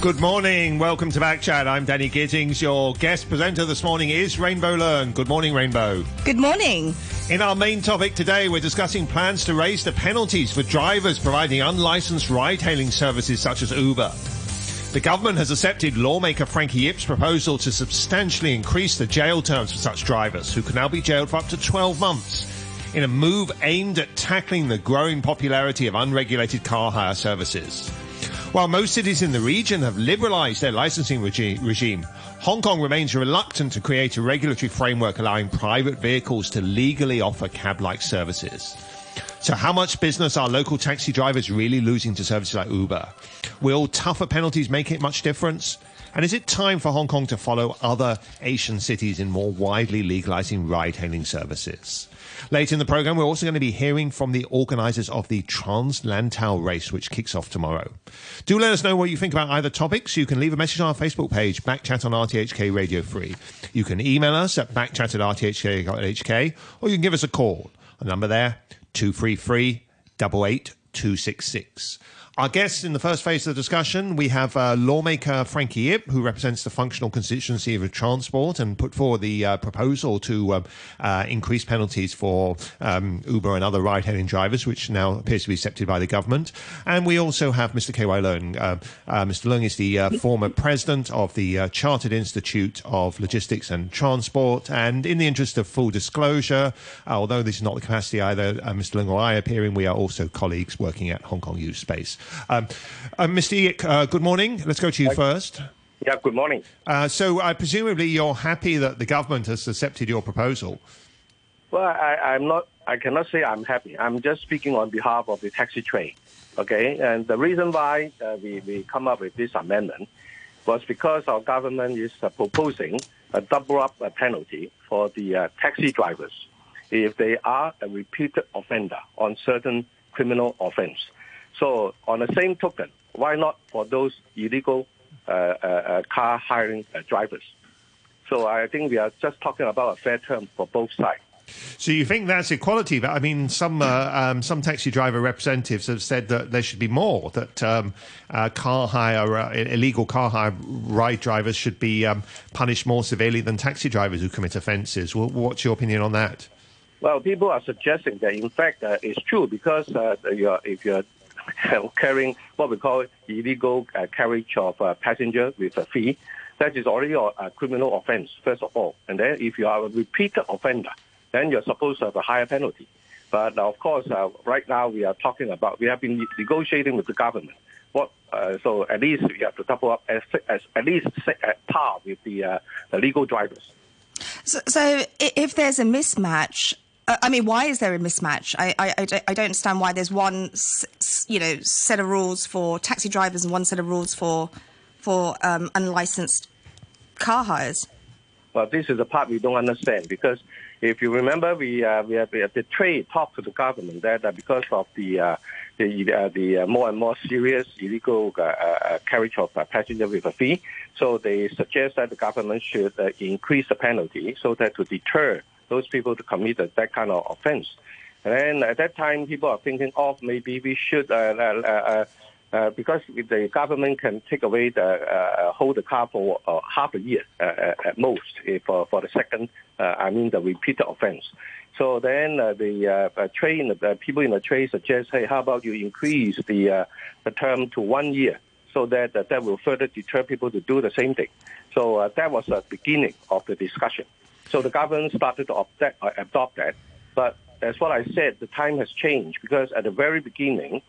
Good morning. Welcome to Backchat. I'm Danny Gittings. Your guest presenter this morning is Rainbow Leung. Good morning, Rainbow. Good morning. In our main topic today, we're discussing plans to raise the penalties for drivers providing unlicensed ride-hailing services such as Uber. The government has accepted lawmaker Frankie Yick's proposal to substantially increase the jail terms for such drivers, who can now be jailed for up to 12 months, in a move aimed at tackling the growing popularity of unregulated car hire services. While most cities in the region have liberalised their licensing regi- regime, Hong Kong remains reluctant to create a regulatory framework allowing private vehicles to legally offer cab-like services. So how much business are local taxi drivers really losing to services like Uber? Will tougher penalties make it much difference? And is it time for Hong Kong to follow other Asian cities in more widely legalizing ride-hailing services? Later in the program, we're also going to be hearing from the organisers of the TransLantau race, which kicks off tomorrow. Do let us know what you think about either topics. You can leave a message on our Facebook page, Backchat on RTHK Radio 3. You can email us at backchat at rthk.hk, or you can give us a call. A number there, 233 88266. Our guests in the first phase of the discussion, we have uh, lawmaker Frankie Yick, who represents the functional constituency of transport and put forward the uh, proposal to uh, uh increase penalties for um, Uber and other ride-hailing drivers, which now appears to be accepted by the government. And we also have Mr. K.Y. Leung. Uh, uh, Mr. Leung is the former president of the Chartered Institute of Logistics and Transport. And in the interest of full disclosure, although this is not the capacity either Mr. Leung or I appear in, we are also colleagues working at Hong Kong Youth Space. Um, uh, Mr. Yick, uh, good morning. Let's go to you first. Yeah, good morning. Uh, so, uh, presumably, you're happy that the government has accepted your proposal. Well, I, am not. I cannot say I'm happy. I'm just speaking on behalf of the taxi trade. Okay, and the reason why uh, we we come up with this amendment was because our government is uh, proposing a double up penalty for the taxi drivers if they are a repeated offender on certain criminal offense. So on the same token, why not for those illegal uh, uh, uh, car hiring uh, drivers? So I think we are just talking about a fair term for both sides. So you think that's equality? But I mean, some uh, um, some taxi driver representatives have said that there should be more. That um, uh, car hire, uh, illegal car hire ride drivers should be um, punished more severely than taxi drivers who commit offences. What's your opinion on that? Well, people are suggesting that in fact uh, it's true because uh, you're, if you're carrying what we call illegal uh, carriage of uh, passenger with a fee. That is already a, criminal offense, first of all. And then if you are a repeated offender, then you're supposed to have a higher penalty. But of course, uh, right now we are talking about, we have been negotiating with the government. What, uh, so at least we have to double up as, as at least at par with the, uh, the legal drivers. So, so if there's a mismatch, uh, I mean, why is there a mismatch? I, I, I, don't, understand why there's one, you know, set of rules for taxi drivers and one set of rules for for um, unlicensed car hires. Well, this is the part we don't understand because if you remember, we uh, we, have, the trade talked to the government that uh, because of the uh, the uh, the uh, more and more serious illegal uh, uh, carriage of passenger with a fee, so they suggest that the government should increase the penalty so that to deter those people to commit that kind of offense. And then at that time, people are thinking oh, maybe we should, uh, uh, uh, uh, because the government can take away the, uh, hold the car for uh, half a year at most for, for the second, I mean the repeated offense. So then the uh, the people in the trade suggest, hey, how about you increase the, the term to one year so that that will further deter people to do the same thing. So that was the beginning of the discussion. So the government started to opt- uh, adopt that. But as what I said, the time has changed because at the very beginning,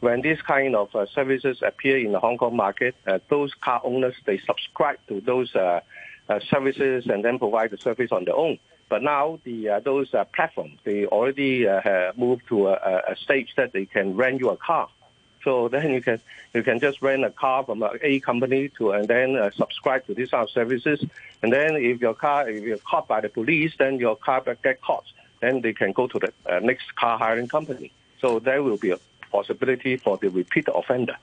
when these kind of uh, services appear in the Hong Kong market, uh, those car owners, they subscribe to those uh, uh services and then provide the service on their own. But now the uh, those platforms, they already have moved to a, a stage that they can rent you a car. So then you can you can just rent a car from a a company to and then uh, subscribe to these kind of services. And then if your car if you're caught by the police, then your car get caught. Then they can go to the uh, next car hiring company. So there will be a possibility for the repeat offender.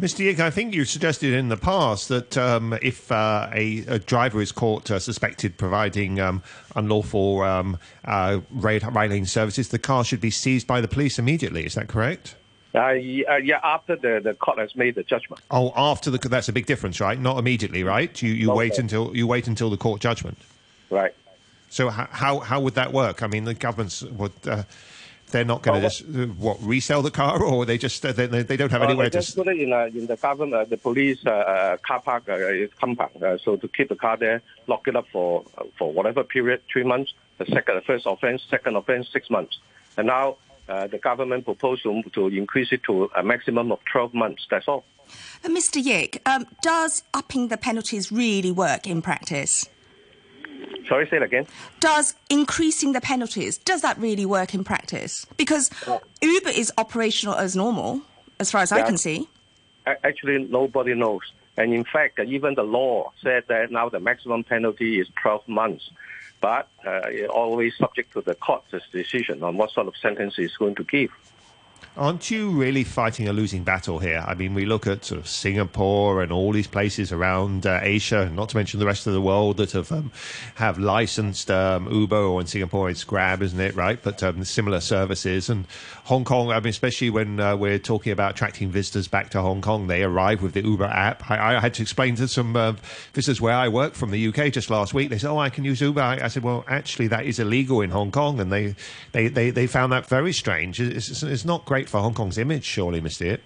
Mr. Yick, I think you suggested in the past that um, if uh, a, a, driver is caught uh, suspected providing um, unlawful um, uh, services, the car should be seized by the police immediately. Is that correct? Uh, yeah, yeah, after the, the court has made the judgment. Oh, after the that's a big difference, right? Not immediately, right? You you Okay. wait until you wait until the court judgment. Right. So how how would that work? I mean, the governments would. Uh, they're not going to Oh, just uh, what resell the car, or they just uh, they, they they don't have Uh, anywhere they to. just put it in, uh, in the government, uh, the police uh, uh, car park uh, compound. Uh, so to keep the car there, lock it up for uh, for whatever period, three months. The second, the first offense, second offense, six months. And now uh, the government proposal to, increase it to a maximum of 12 months. That's all. Uh, Mr. Yick, um, does upping the penalties really work in practice? Sorry, say it again. Does increasing the penalties, does that really work in practice? Because Uber is operational as normal, as far as I can see. Actually, nobody knows. And in fact, uh, even the law said that now the maximum penalty is 12 months. But uh, always subject to the court's decision on what sort of sentence it's going to give. Aren't you really fighting a losing battle here? I mean, we look at sort of Singapore and all these places around uh, Asia, not to mention the rest of the world that have um, have licensed um, Uber, or in Singapore it's Grab, isn't it? Right, but um, similar services. And Hong Kong, I mean, especially when uh, we're talking about attracting visitors back to Hong Kong, they arrive with the Uber app. I, I had to explain to some uh, visitors where I work from the UK just last week. They said, "Oh, I can use Uber." I, I said, "Well, actually, that is illegal in Hong Kong," and they they they, they found that very strange. It's, it's, not great for Hong Kong's image, surely, Mr. Yick.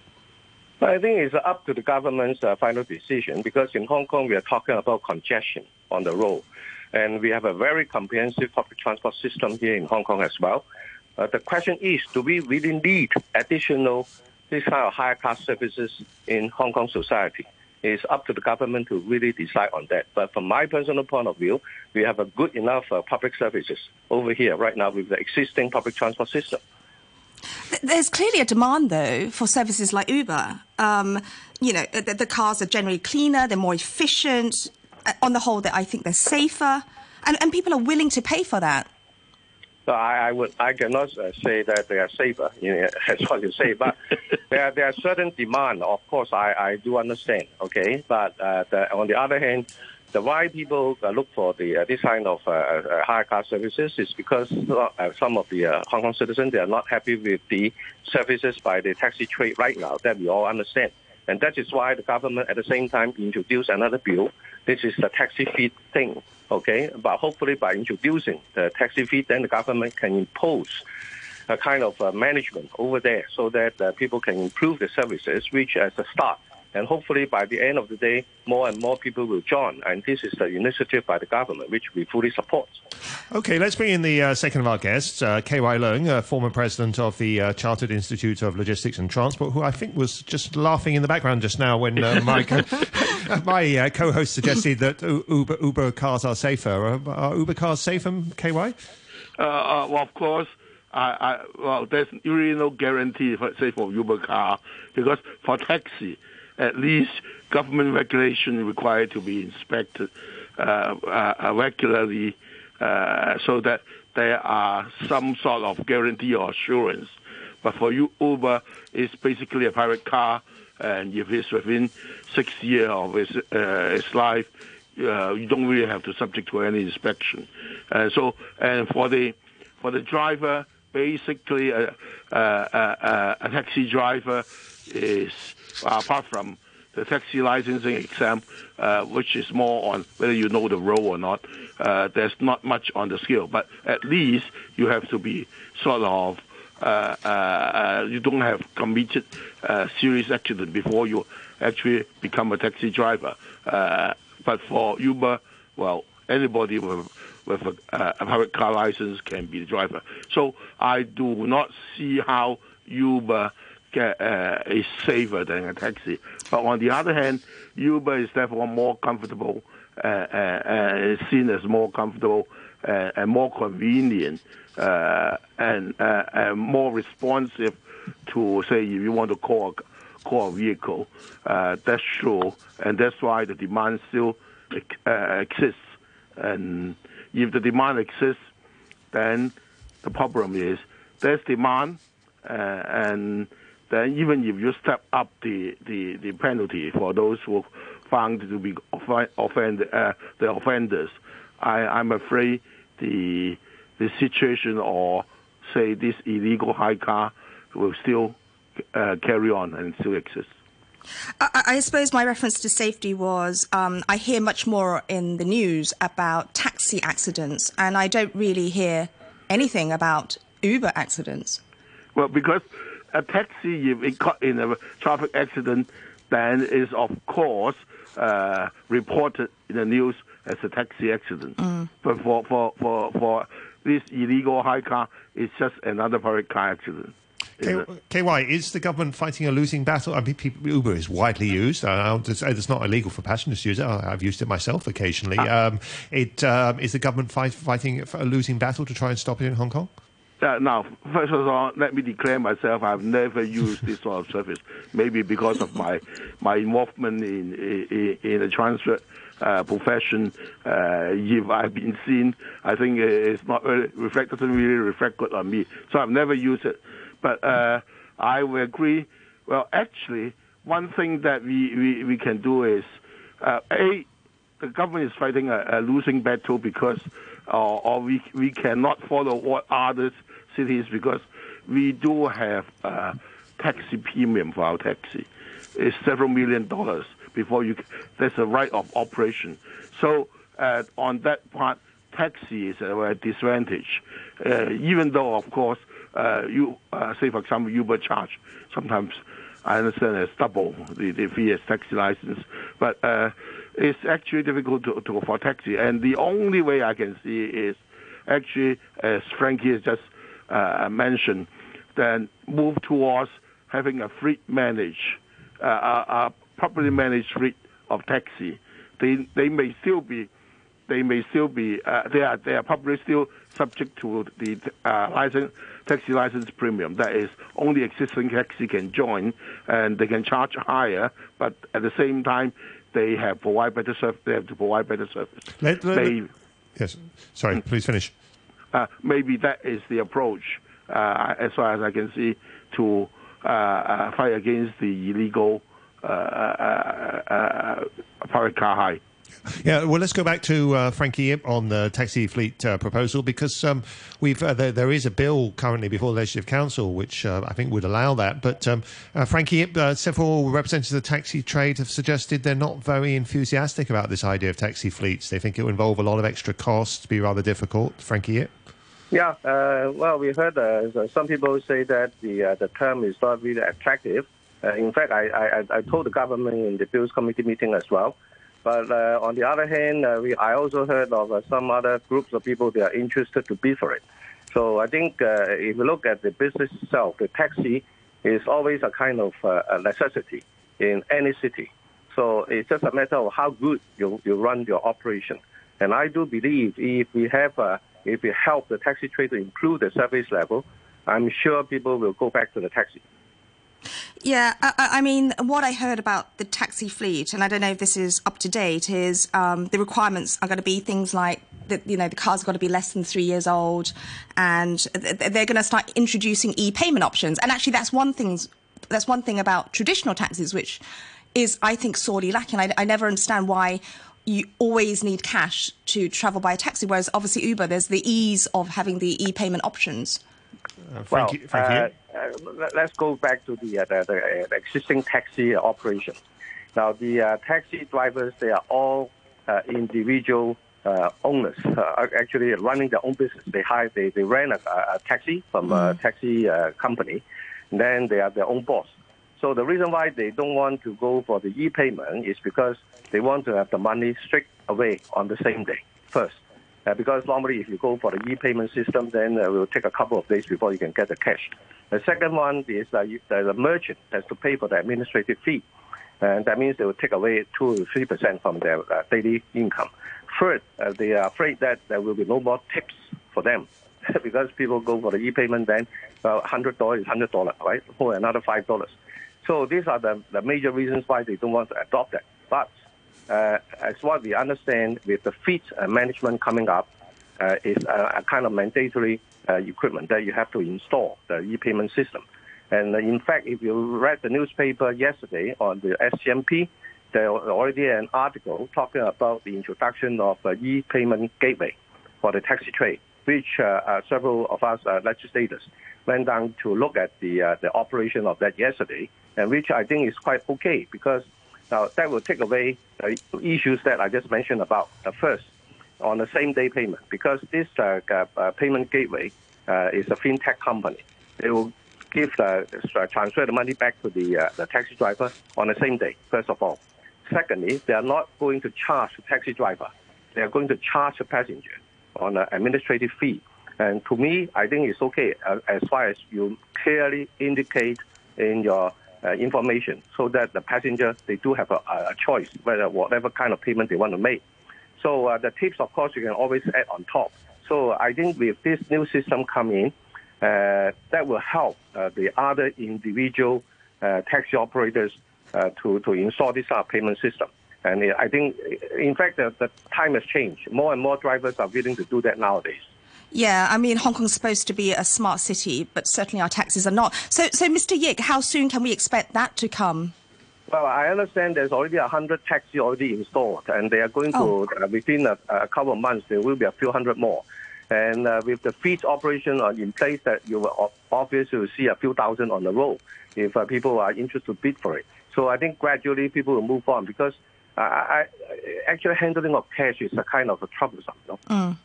But I think it's up to the government's uh, final decision because in Hong Kong we are talking about congestion on the road, and we have a very comprehensive public transport system here in Hong Kong as well. Uh, the question is, do we really need additional this kind of higher class services in Hong Kong society? It's up to the government to really decide on that. But from my personal point of view, we have a good enough uh, public services over here right now with the existing public transport system. Th- There's clearly a demand, though, for services like Uber. Um, you know, the, the cars are generally cleaner, they're more efficient. Uh, On the whole, I think they're safer, and, and people are willing to pay for that. So I, I would, I cannot uh, say that they are safer. You know, that's what you say, but there, there are certain demand. Of course, I, I do understand. Okay, but uh, the, on the other hand, the why people uh, look for the uh, this kind of uh, uh, higher car services is because uh, some of the uh, Hong Kong citizens they are not happy with the services by the taxi trade right now. That we all understand. And that is why the government at the same time introduced another bill. This is the taxi fleet thing, okay? But hopefully by introducing the taxi fleet, then the government can impose a kind of uh, management over there so that uh, people can improve the services, which as a start. And hopefully by the end of the day, more and more people will join. And this is the initiative by the government, which we fully support. Okay, let's bring in the uh, second of our guests, uh, KY Leung, uh, former president of the uh, Chartered Institute of Logistics and Transport, who I think was just laughing in the background just now when uh, my, co- my uh, co-host suggested that Uber, Uber cars are safer. Uh, are Uber cars safer, KY? Uh, uh, well, of course, I, I, well, there's really no guarantee, for, say, for Uber car, because for taxi, at least government regulation required to be inspected uh, uh, regularly, uh, so that there are some sort of guarantee or assurance. But for you, Uber is basically a private car, and if it's within six years of its, uh, its life, uh, you don't really have to subject to any inspection. Uh, so, and for the for the driver, basically a, a, a, a taxi driver is apart from the taxi licensing exam, uh, which is more on whether you know the road or not. Uh, there's not much on the skill, but at least you have to be sort of uh, uh, uh, you don't have committed uh, serious accident before you actually become a taxi driver. Uh, but for Uber, well, anybody with with a, uh, a private car license can be the driver. So I do not see how Uber get, uh, is safer than a taxi. But on the other hand, Uber is therefore more comfortable, uh, uh, uh, seen as more comfortable uh, and more convenient uh, and, and more responsive to, say, if you want to call a, call a vehicle. That's true, and that's why the demand still exists. And if the demand exists, then the problem is there's demand, uh, and then even if you step up the, the, the penalty for those who found to be offen- offend, uh, the offenders, I, I'm afraid the the situation or say this illegal high car will still uh, carry on and still exist. I, I, suppose my reference to safety was um, I hear much more in the news about taxi accidents, and I don't really hear anything about Uber accidents. Well, because a taxi, if it caught in a traffic accident, then is of course uh, reported in the news as a taxi accident. Mm. But for, for, for, for this illegal high car, it's just another private car accident. K- KY, is the government fighting a losing battle? I mean, people, Uber is widely used. Uh, it's not illegal for passengers to use it. I've used it myself occasionally. Ah. Um, it, um, is the government fight, fighting a losing battle to try and stop it in Hong Kong? Uh, now, first of all, let me declare myself I've never used this sort of service. Maybe because of my my involvement in in, in the transport uh, profession. Uh, if I've been seen, I think it's not really reflect doesn't really reflect good on me. So I've never used it. But uh, I will agree. Well, actually, one thing that we, we, we can do is uh, a the government is fighting a, a losing battle because uh, or we we cannot follow what other cities because we do have a taxi premium for our taxi. It's several million dollars before you. There's a right of operation. So uh, on that part, taxi is a disadvantage. Uh, even though, of course, uh, you uh, say for example Uber charge. Sometimes I understand it's double the, the fee as taxi license, but uh, it's actually difficult to, to for taxi. And the only way I can see is actually, as Frankie has just uh, mentioned, then move towards having a fleet managed, uh, a, a properly managed fleet of taxi. They they may still be they may still be uh, they are they are probably still subject to the uh, license taxi license premium. That is, only existing taxi can join, and they can charge higher, but at the same time, they have provide better service. They have to provide better service. Let, let, they, yes, sorry, please finish. Uh, maybe that is the approach, uh, as far as I can see, to uh, uh fight against the illegal uh, uh, private car hire. Yeah, well, let's go back to uh, Frankie on the taxi fleet uh, proposal because um, we've uh, there, there is a bill currently before the Legislative Council which uh, I think would allow that. But um, uh, Frankie uh, several representatives of the taxi trade have suggested they're not very enthusiastic about this idea of taxi fleets. They think it will involve a lot of extra costs, be rather difficult. Frankie. Yeah, well, we heard some people say that the the term is not really attractive. in fact, I, I, I told the government in the Bills Committee meeting as well but uh, on the other hand, uh, we, I also heard of uh, some other groups of people that are interested to bid for it. So I think uh, if you look at the business itself, the taxi is always a kind of uh, a necessity in any city. So it's just a matter of how good you, you run your operation. And I do believe if we have, uh, if we help the taxi trade to improve the service level, I'm sure people will go back to the taxi. Yeah, I, I, mean, what I heard about the taxi fleet, and I don't know if this is up to date, is um, the requirements are going to be things like that. You know, the car's got to be less than three years old, and they're going to start introducing e-payment options. And actually, that's one thing. That's one thing about traditional taxis, which is, I think, sorely lacking. I, I never understand why you always need cash to travel by a taxi, whereas obviously Uber, there's the ease of having the e-payment options. Uh, well, uh, uh, let's go back to the, the, the, existing taxi operation. Now, the taxi drivers, they are all individual owners, actually running their own business. They hire, they, they rent a, a taxi from mm. a taxi company, and then they are their own boss. So the reason why they don't want to go for the e-payment is because they want to have the money straight away on the same day first. Uh, because normally if you go for the e-payment system, then uh, it will take a couple of days before you can get the cash. The second one is that you, the merchant has to pay for the administrative fee. And that means they will take away 2 to 3% from their uh, daily income. Third, uh, they are afraid that there will be no more tips for them because people go for the e-payment then uh, $100 is $100, right? For another $5. So these are the, the major reasons why they don't want to adopt that. But uh, as what we understand, with the fleet uh, management coming up, uh, is a, a, kind of mandatory uh, equipment that you have to install the e-payment system. And uh, in fact, if you read the newspaper yesterday on the SCMP, there was already an article talking about the introduction of e-payment gateway for the taxi trade. which uh, uh, several of us uh, legislators went down to look at the uh, the operation of that yesterday, and which I think is quite okay because now that will take away the issues that I just mentioned about. Uh, first, on the same day payment, because this uh, uh, payment gateway uh, is a fintech company. They will give the uh, transfer the money back to the uh, the taxi driver on the same day. First of all, secondly, they are not going to charge the taxi driver. They are going to charge the passenger on an administrative fee. And to me, I think it's okay uh, as far as you clearly indicate in your information so that the passenger, they do have a, a choice whether whatever kind of payment they want to make. So uh, the tips, of course, you can always add on top. So I think with this new system coming, uh, that will help uh, the other individual uh, taxi operators uh, to, to install this uh, payment system. And uh, I think, in fact, the, the time has changed. More and more drivers are willing to do that nowadays. Yeah, I mean, Hong Kong's supposed to be a smart city, but certainly our taxis are not. So, so Mr. Yick, how soon can we expect that to come? Well, I understand there's already a hundred taxis already installed, and they are going Oh. to uh, within a, a couple of months there will be a few hundred more. And uh, with the fleet operation uh, in place, that you will obviously will see a few thousand on the road if uh, people are interested to bid for it. So I think gradually people will move on because uh, I, I, actually handling of cash is a kind of a troublesome. You know?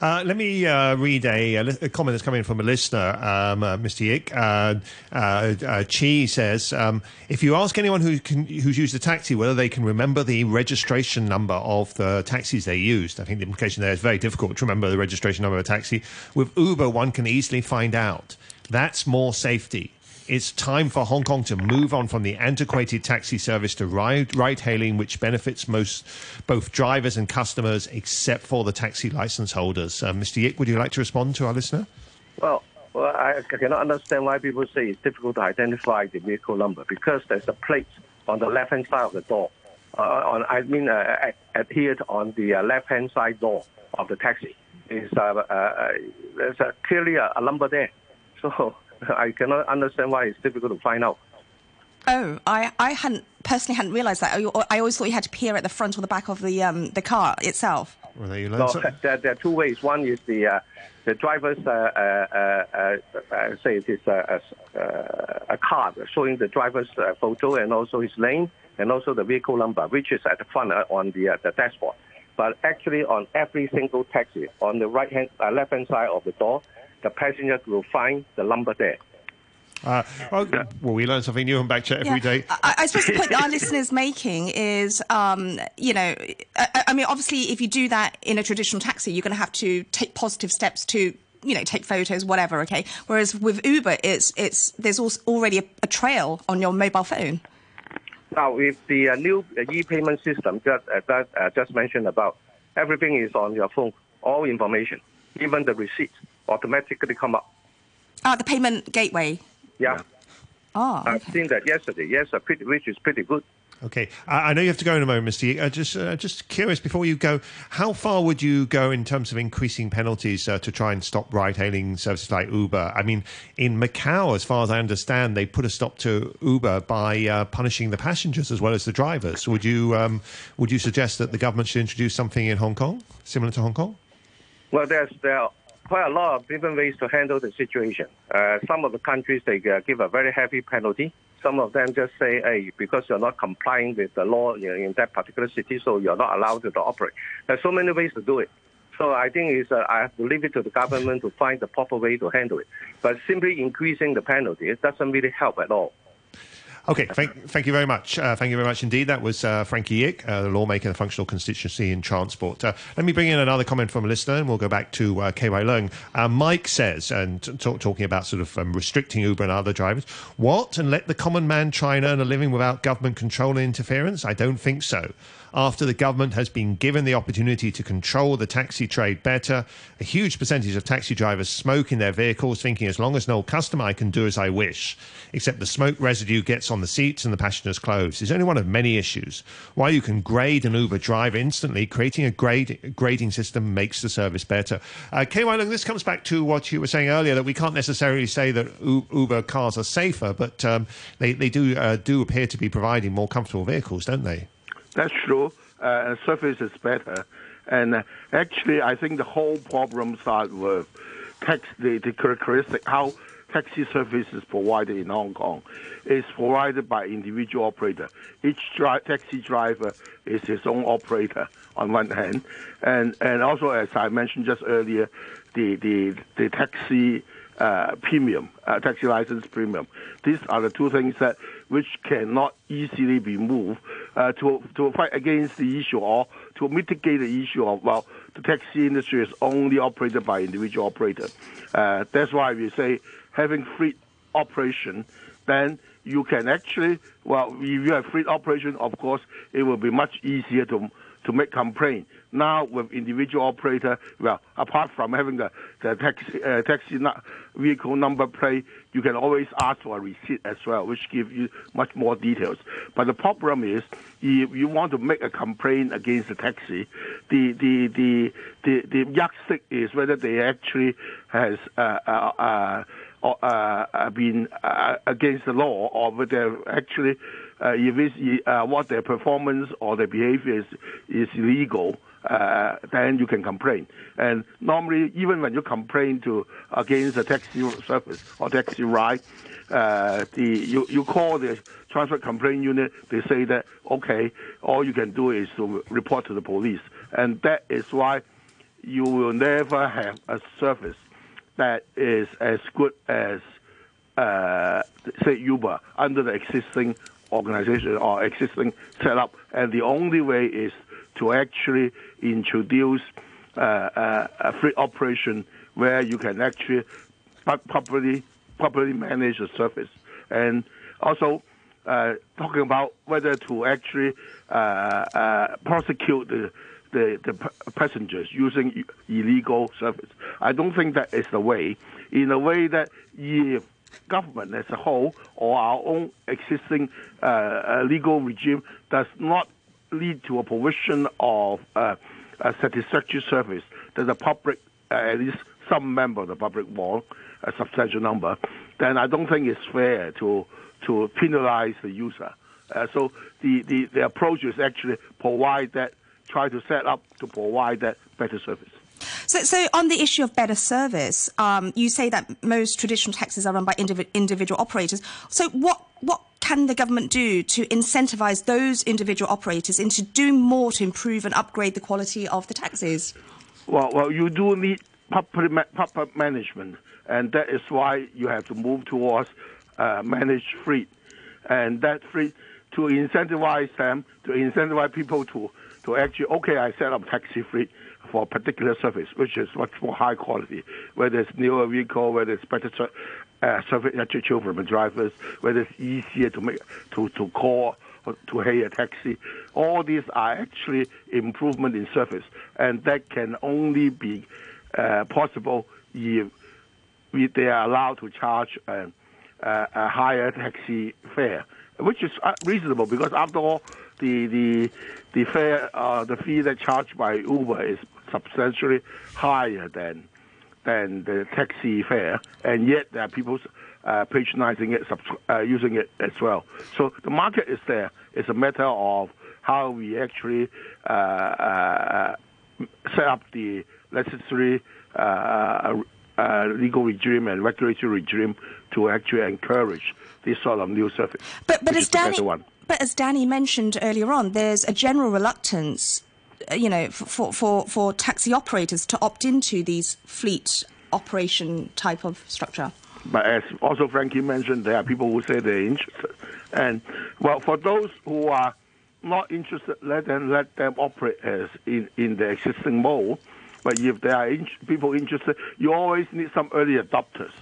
Uh, let me uh, read a, a comment that's coming from a listener, um, uh, Mr. Yick. Uh, uh, uh, Chi says, um, if you ask anyone who can, who's used a taxi whether they can remember the registration number of the taxis they used, I think the implication there is very difficult to remember the registration number of a taxi. With Uber, one can easily find out. That's more safety. It's time for Hong Kong to move on from the antiquated taxi service to ride, ride hailing, which benefits most both drivers and customers, except for the taxi license holders. Uh, Mr. Yick, would you like to respond to our listener? Well, well, I cannot understand why people say it's difficult to identify the vehicle number because there's a plate on the left-hand side of the door. Uh, on, I mean, uh, ad- adhered on the uh, left-hand side door of the taxi. Is uh, uh, there's a, clearly a, a number there. So I cannot understand why it's difficult to find out. Oh, I, I hadn't personally hadn't realised that. I, I always thought you had to peer at the front or the back of the um, the car itself. Well, there you learn No, something. there, there are two ways. One is the uh, the driver's uh, uh, uh, uh, say it is a, a, a card showing the driver's uh, photo and also his name and also the vehicle number, which is at the front uh, on the uh, the dashboard. But actually, on every single taxi, on the right hand, uh, left hand side of the door, the passenger will find the number there. Uh, well, well, we learn something new on Backchat every Yeah. day. I, I suppose the point that our listeners making is, um, you know, I, I mean, obviously, if you do that in a traditional taxi, you're going to have to take positive steps to, you know, take photos, whatever. Okay. Whereas with Uber, it's it's there's also already a, a trail on your mobile phone. Now, with the uh, new uh, e-payment system that uh, that uh, just mentioned about, everything is on your phone. All information, even the receipts, automatically come up. Ah, the payment gateway. Yeah, Oh, I've seen that yesterday. Yes, uh, pretty, which is pretty good. Okay, I I know you have to go in a moment, Mr. Yick. Uh, just, uh, just curious before you go, how far would you go in terms of increasing penalties uh, to try and stop ride-hailing services like Uber? I mean, in Macau, as far as I understand, they put a stop to Uber by uh, punishing the passengers as well as the drivers. Would you, um, would you suggest that the government should introduce something in Hong Kong similar to Hong Kong? Well, there's there are quite a lot of different ways to handle the situation. Uh, some of the countries they uh, give a very heavy penalty. Some of them just say, "Hey, because you're not complying with the law you know, in that particular city, so you're not allowed to operate." There's so many ways to do it. So I think is uh, I have to leave it to the government to find the proper way to handle it. But simply increasing the penalty it doesn't really help at all. Okay, thank, thank you very much. Uh, thank you very much indeed. That was uh, Frankie Yick, uh, the lawmaker, the functional constituency in transport. Uh, let me bring in another comment from a listener, and we'll go back to uh, KY Leung. Uh, Mike says, and t- talking about sort of um, restricting Uber and other drivers, what and let the common man try and earn a living without government control and interference? I don't think so. After the government has been given the opportunity to control the taxi trade better, a huge percentage of taxi drivers smoke in their vehicles, thinking as long as no customer, I can do as I wish. Except the smoke residue gets on the seats and the passenger's clothes. It's only one of many issues. While you can grade an Uber driver instantly, creating a grade, grading system makes the service better. Uh, KY Leung, this comes back to what you were saying earlier that we can't necessarily say that Uber cars are safer, but um, they, they do, uh, do appear to be providing more comfortable vehicles, don't they? That's true. Uh, service is better. And uh, actually, I think the whole problem starts with tax, the, the characteristic how taxi service is provided in Hong Kong is provided by individual operator. Each dri- taxi driver is his own operator on one hand, and and also as I mentioned just earlier, the the the taxi uh, premium, uh, taxi license premium. These are the two things that which cannot easily be moved uh, to to fight against the issue or to mitigate the issue of well, the taxi industry is only operated by individual operator. Uh, that's why we say having fleet operation, then you can actually well, if you have fleet operation, of course, it will be much easier to to make complaint. Now with individual operator, well, apart from having the, the taxi, uh, taxi vehicle number plate, you can always ask for a receipt as well, which gives you much more details. But the problem is, if you want to make a complaint against the taxi, the the the the, the yardstick is whether they actually has uh, uh, uh, uh, been uh, against the law or whether actually uh, if it's uh, what their performance or their behavior is, is illegal, uh, then you can complain. And normally, even when you complain to against the taxi service or taxi ride, uh, the you, you call the transport complaint unit. They say that okay, all you can do is to report to the police, and that is why you will never have a service that is as good as uh, say Uber under the existing organization or existing setup, and the only way is to actually introduce uh, uh, a fleet operation where you can actually properly properly manage the service, and also uh, talking about whether to actually uh, uh, prosecute the the, the passengers using illegal service. I don't think that is the way. In a way that if government as a whole or our own existing uh, uh, legal regime does not lead to a provision of uh, a satisfactory service that the public, at least some member of the public want, a substantial number, then I don't think it's fair to to penalize the user. Uh, so the, the, the approach is actually provide that, try to set up to provide that better service. So, so on the issue of better service, um, you say that most traditional taxis are run by indiv- individual operators. So, what what can the government do to incentivise those individual operators into doing more to improve and upgrade the quality of the taxis? Well, well, you do need proper, proper management, and that is why you have to move towards uh, managed fleet, and that fleet to incentivize them, to incentivize people to to actually okay, I set up taxi fleet for a particular service, which is much more high quality, whether it's newer vehicle, whether it's better uh, service attitude from the drivers, whether it's easier to make to, to call to hail a taxi. All these are actually improvement in service, and that can only be uh, possible if, if they are allowed to charge a, a, a higher taxi fare, which is uh, reasonable because after all, the the the fare uh, the fee that charged by Uber is substantially higher than than the taxi fare, and yet there are people uh, patronizing it, uh, using it as well. So the market is there. It's a matter of how we actually uh, uh set up the necessary uh, uh, legal regime and regulatory regime to actually encourage this sort of new service. But, but as Danny, but as Danny mentioned earlier on, there's a general reluctance you know, for, for, for taxi operators to opt into these fleet operation type of structure? But as also Frankie mentioned, there are people who say they're interested. And, well, for those who are not interested, let them, let them operate as in, in the existing mode. But if there are in, people interested, you always need some early adopters,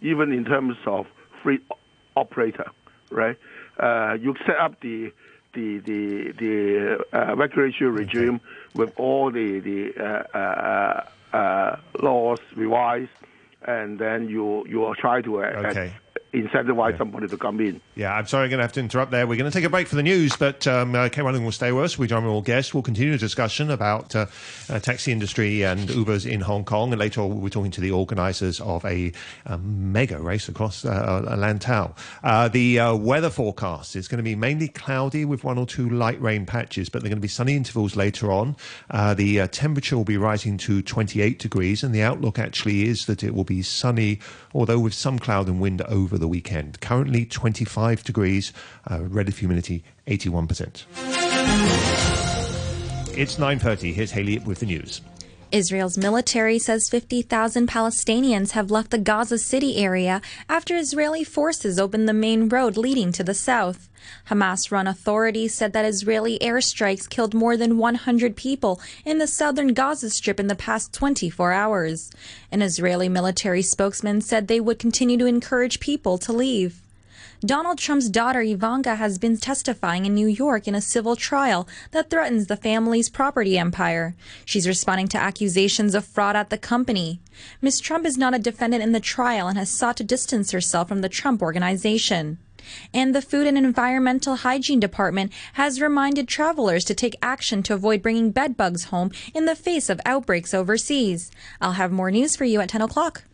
even in terms of fleet operator, right? Uh, you set up the the the the uh, regulatory regime with all the the uh, uh, uh laws revised, and then you you try to uh, okay. Incentivize somebody to come in. Yeah, I'm sorry, I'm going to have to interrupt there. We're going to take a break for the news, but um, uh, KY Leung will stay with us. We join our guest. We'll continue the discussion about uh, uh, taxi industry and Ubers in Hong Kong, and later on we'll be talking to the organisers of a, a, mega race across uh, Lantau. Uh, the uh, weather forecast is going to be mainly cloudy with one or two light rain patches, but they're going to be sunny intervals later on. Uh, the temperature will be rising to 28 degrees, and the outlook actually is that it will be sunny, although with some cloud and wind over the weekend. Currently 25 degrees, uh, relative humidity 81%. It's 9.30. Here's Haley with the news. Israel's military says 50,000 Palestinians have left the Gaza City area after Israeli forces opened the main road leading to the south. Hamas run authorities said that Israeli airstrikes killed more than 100 people in the southern Gaza Strip in the past 24 hours. An Israeli military spokesman said they would continue to encourage people to leave. Donald Trump's daughter Ivanka has been testifying in New York in a civil trial that threatens the family's property empire. She's responding to accusations of fraud at the company. Ms. Trump is not a defendant in the trial and has sought to distance herself from the Trump organization. And the Food and Environmental Hygiene Department has reminded travelers to take action to avoid bringing bedbugs home in the face of outbreaks overseas. I'll have more news for you at 10 o'clock.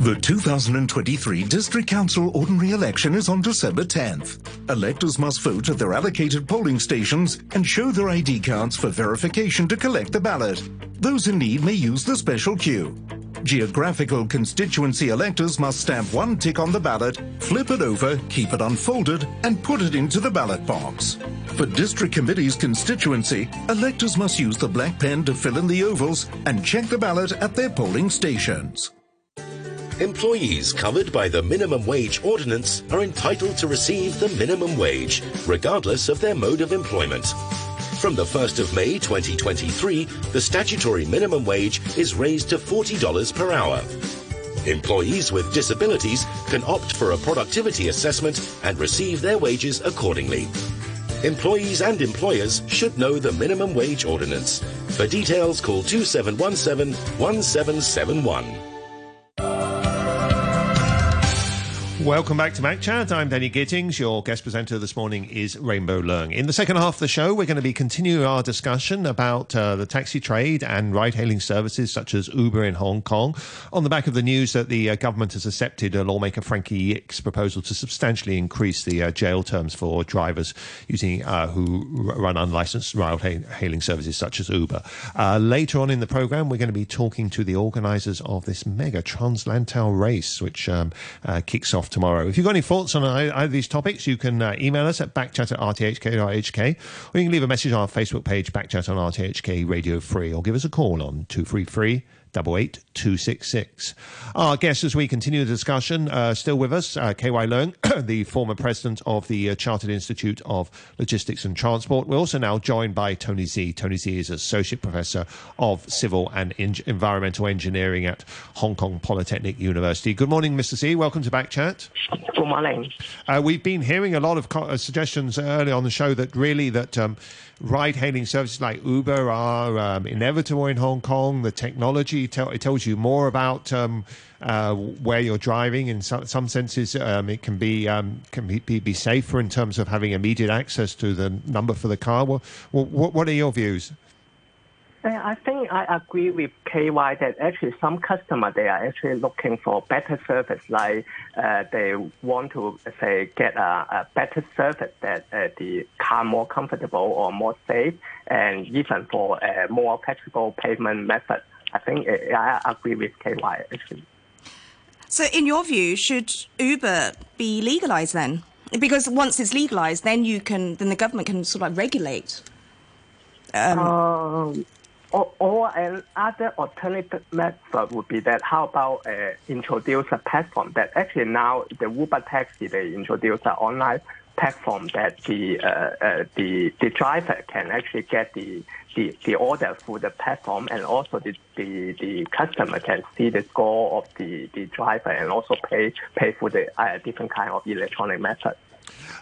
The 2023 District Council Ordinary Election is on December 10th. Electors must vote at their allocated polling stations and show their ID cards for verification to collect the ballot. Those in need may use the special queue. Geographical constituency electors must stamp one tick on the ballot, flip it over, keep it unfolded, and put it into the ballot box. For District Committee's constituency, electors must use the black pen to fill in the ovals and check the ballot at their polling stations. Employees covered by the Minimum Wage Ordinance are entitled to receive the minimum wage, regardless of their mode of employment. From the 1st of May 2023, the statutory minimum wage is raised to $40 per hour. Employees with disabilities can opt for a productivity assessment and receive their wages accordingly. Employees and employers should know the minimum wage ordinance. For details, call 2717 1771. Welcome back to Backchat. I'm Danny Gittings. Your guest presenter this morning is Rainbow Leung. In the second half of the show, we're going to be continuing our discussion about uh, the taxi trade and ride-hailing services such as Uber in Hong Kong. On the back of the news that the uh, government has accepted uh, lawmaker Frankie Yick's proposal to substantially increase the uh, jail terms for drivers using uh, who run unlicensed ride-hailing services such as Uber. Uh, later on in the program, we're going to be talking to the organisers of this mega TransLantau race, which um, kicks off tomorrow. If you've got any thoughts on either of these topics, you can uh, email us at backchat at rthk.hk or you can leave a message on our Facebook page, Backchat on RTHK Radio 3, or give us a call on 233 double eight two six six. Our guest, as we continue the discussion, uh, still with us, uh, KY Leung, the former president of the uh, Chartered Institute of Logistics and Transport. We're also now joined by Tony Tse. Tony Tse is associate professor of civil and environmental engineering at Hong Kong Polytechnic University. Good morning, Mr. Tse. Welcome to Backchat. Good morning. Uh, we've been hearing a lot of co- uh, suggestions early on the show that really that. Um, ride-hailing services like Uber are um, inevitable in Hong Kong. The technology te- it tells you more about um, uh, where you're driving. In some, some senses, um, it can be um, can be, be, safer in terms of having immediate access to the number for the car. What, what, what are your views? I think I agree with KY that actually some customers they are actually looking for better service, like uh, they want to say get a, a better service that uh, the car more comfortable or more safe, and even for a more flexible payment method. I think uh, I agree with KY actually. So, in your view, should Uber be legalized then? Because once it's legalized, then you can, then the government can sort of like regulate. Um, um or, or another alternative method would be that how about uh, introduce a platform that actually now the Uber taxi they introduce an online platform that the uh, uh, the the driver can actually get the the, the order through the platform and also the, the, the customer can see the score of the, the driver and also pay pay for the uh, different kind of electronic method.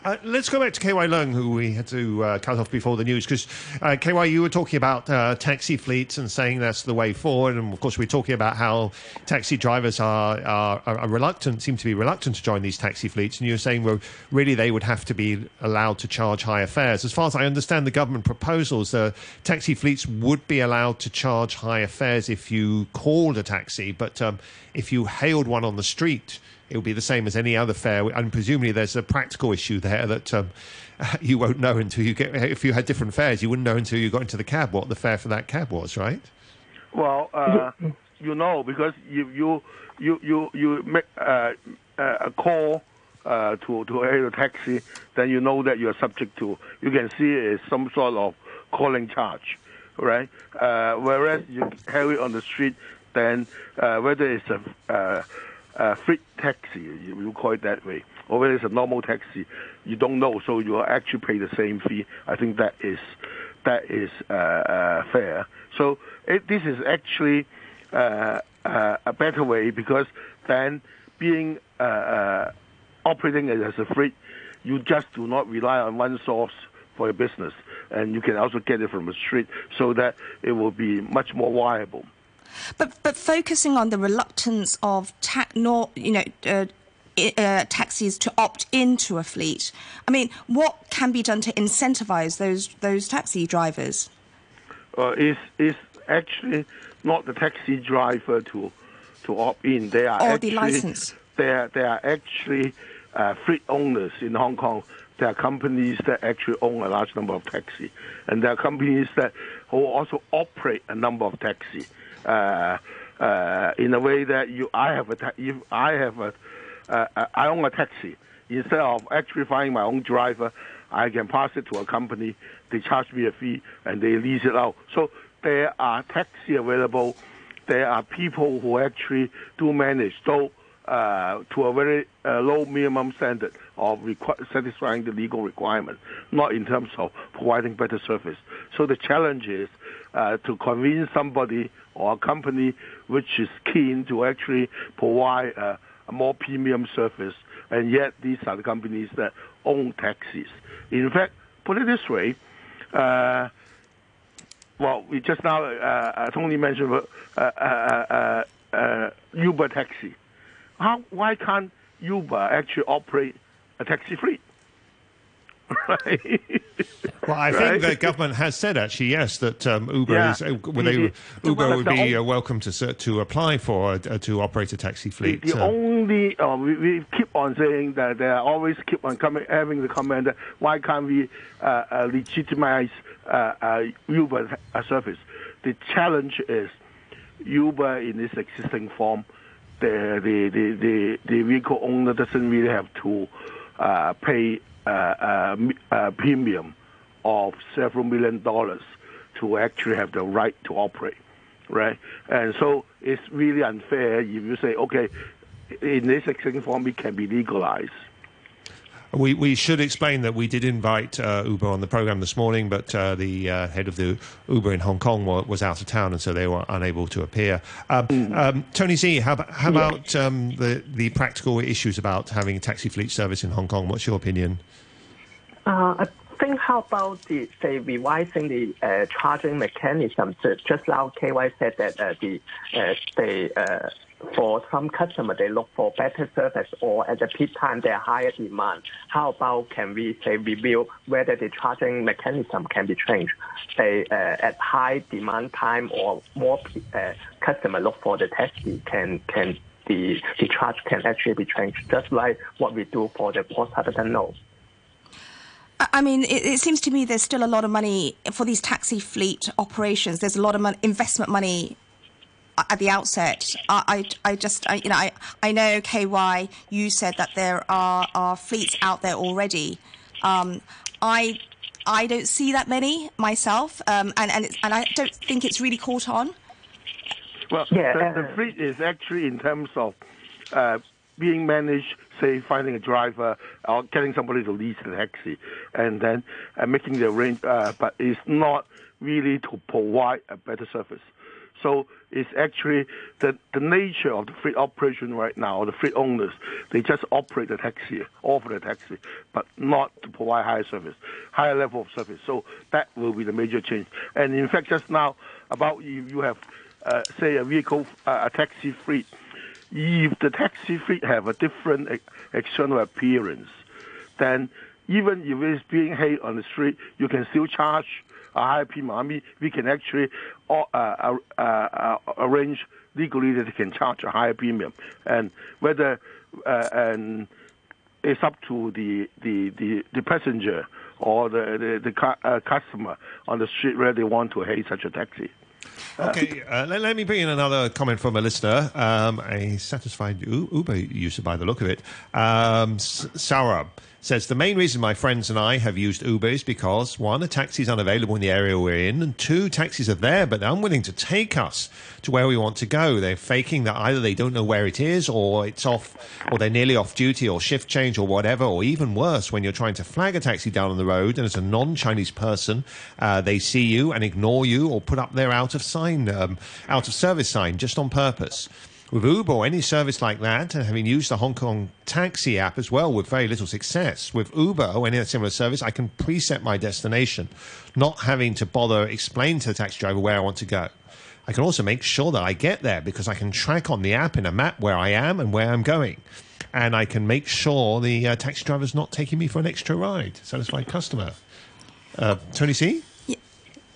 Uh, let's go back to KY Leung, who we had to uh, cut off before the news, because uh, KY, you were talking about uh, taxi fleets and saying that's the way forward, and of course we're talking about how taxi drivers are, are, are reluctant, seem to be reluctant to join these taxi fleets, and you were saying, well, really they would have to be allowed to charge higher fares. As far as I understand the government proposals, taxi fleets would be allowed to charge higher fares if you called a taxi, but um, if you hailed one on the street, it will be the same as any other fare. And presumably, there's a practical issue there that um, you won't know until you get. If you had different fares, you wouldn't know until you got into the cab what the fare for that cab was, right? Well, uh, you know because you you you you you make uh, uh, a call uh, to to a taxi, then you know that you are subject to. You can see it as some sort of calling charge, right? Uh, whereas you it on the street, then uh, whether it's a uh, free taxi, you, you call it that way, or whether it's a normal taxi, you don't know, so you actually pay the same fee. I think that is that is uh, uh, fair. So it, this is actually uh, uh, a better way because then being uh, uh, operating as a fleet, you just do not rely on one source for your business, and you can also get it from the street, so that it will be much more viable. But but focusing on the reluctance of ta- nor, you know. Uh, uh, taxis to opt into a fleet. I mean, what can be done to incentivize those those taxi drivers? Uh, it's, it's actually not the taxi driver to to opt in. They are Or actually, the license. They are, they are actually uh, fleet owners in Hong Kong. There are companies that actually own a large number of taxi, and there are companies that who also operate a number of taxi. Uh, uh, in a way that you, I have a, ta- if I have a, uh, I own a taxi. Instead of actually finding my own driver, I can pass it to a company. They charge me a fee and they lease it out. So there are taxi available. There are people who actually do manage, though uh, to a very uh, low minimum standard of requ- satisfying the legal requirement, not in terms of providing better service. So the challenge is uh, to convince somebody or a company which is keen to actually provide uh, a more premium service, and yet these are the companies that own taxis. In fact, put it this way, uh, well, we just now, uh, uh, Tony mentioned uh, uh, Uber taxi. How, why can't Uber actually operate a taxi fleet? Right? Well, I Right? think the government has said actually yes that um, Uber Yeah. is uh, they, the- Uber the- would be uh, welcome to ser- to apply for uh, to operate a taxi fleet. the uh, only uh, we, we keep on saying that they are always keep on coming, having the comment that why can't we uh, uh, legitimize uh, uh, Uber uh, service? The challenge is Uber in its existing form, the the the the, the vehicle owner doesn't really have to uh, pay uh, uh, uh, Uh, uh, uh, premium of several million dollars to actually have the right to operate, right? And so it's really unfair if you say, okay, in this existing form, it can be legalized. We, we should explain that we did invite uh, Uber on the program this morning, but uh, the uh, head of the Uber in Hong Kong wa- was out of town, and so they were unable to appear. Um, um, Tony Sze, how, how about um, the, the practical issues about having a taxi fleet service in Hong Kong? What's your opinion? Uh, I think how about the say revising the uh, charging mechanism? So just now, KY said that uh, the uh, they for some customer they look for better service or at the peak time there are higher demand. How about can we say review whether the charging mechanism can be changed? Say uh, at high demand time or more uh, customer look for the taxi can can the the charge can actually be changed just like what we do for the post terminal. I I mean, it, it seems to me there's still a lot of money for these taxi fleet operations. There's a lot of mon- investment money at the outset. I, I, I just, I, you know, I, I know KY. You said that there are, are fleets out there already. Um, I, I don't see that many myself, um, and and it's, and I don't think it's really caught on. Well, Yeah, the, the uh, fleet is actually in terms of uh, being managed, say, finding a driver or getting somebody to lease the taxi, and then uh, making the arrange. Uh, but it's not really to provide a better service. So it's actually the, the nature of the fleet operation right now, the fleet owners, they just operate the taxi, offer the taxi, but not to provide higher service, higher level of service. So that will be the major change. And in fact, just now, about if you have, uh, say, a vehicle, uh, a taxi fleet, if the taxi fleet have a different external appearance, then even if it's being hailed on the street, you can still charge a higher premium. We can actually uh, uh, uh, uh, arrange legally that they can charge a higher premium, and whether uh, and it's up to the the, the, the passenger or the the, the cu- uh, customer on the street where they want to hail such a taxi. Okay, uh, let, let me bring in another comment from a listener, um, a satisfied Uber user by the look of it. Um, S- Saurabh says the main reason my friends and I have used Uber is because one, a taxi is unavailable in the area we're in, and two, taxis are there but they're unwilling to take us to where we want to go. They're faking that either they don't know where it is, or it's off, or they're nearly off duty, or shift change, or whatever. Or even worse, when you're trying to flag a taxi down on the road, and as a non-Chinese person, uh, they see you and ignore you, or put up their out of sign, um, out of service sign, just on purpose. With Uber or any service like that, and having used the Hong Kong taxi app as well with very little success, with Uber or any similar service, I can preset my destination, not having to bother explain to the taxi driver where I want to go. I can also make sure that I get there because I can track on the app in a map where I am and where I'm going. And I can make sure the uh, taxi driver's not taking me for an extra ride. Satisfied customer. Uh, Tony Sze?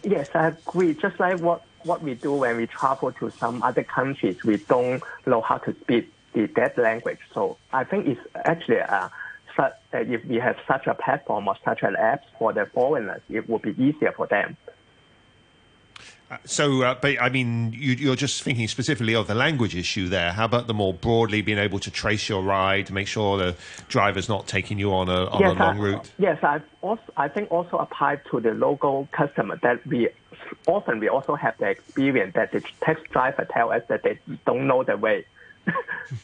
Yes, I agree. Just like what, what we do when we travel to some other countries, we don't know how to speak the, that language. So I think it's actually uh, su- uh, if we have such a platform or such an app for the foreigners, it would be easier for them. So, uh, but I mean, you, you're just thinking specifically of the language issue there. How about the more broadly being able to trace your ride, make sure the driver's not taking you on a, on a long I, route? Yes, I also I think also apply to the local customer that we often we also have the experience that the taxi driver tell us that they don't know the way.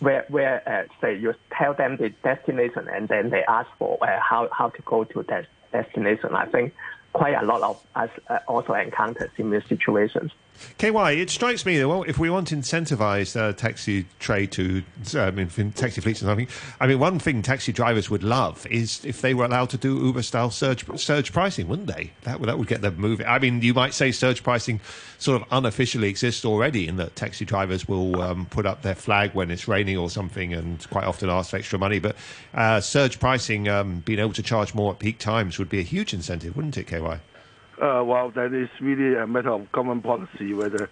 where where uh, say you tell them the destination and then they ask for uh, how how to go to that destination. I think quite a lot of us uh, also encounter similar situations. KY, it strikes me that well, if we want to incentivise uh, taxi trade to, I mean, taxi fleets and something, I mean, one thing taxi drivers would love is if they were allowed to do Uber-style surge surge pricing, wouldn't they? That would that would get them moving. I mean, you might say surge pricing sort of unofficially exists already, in that taxi drivers will um, put up their flag when it's raining or something, and quite often ask for extra money. But uh, surge pricing, um, being able to charge more at peak times, would be a huge incentive, wouldn't it, KY? Uh, well, that is really a matter of common policy whether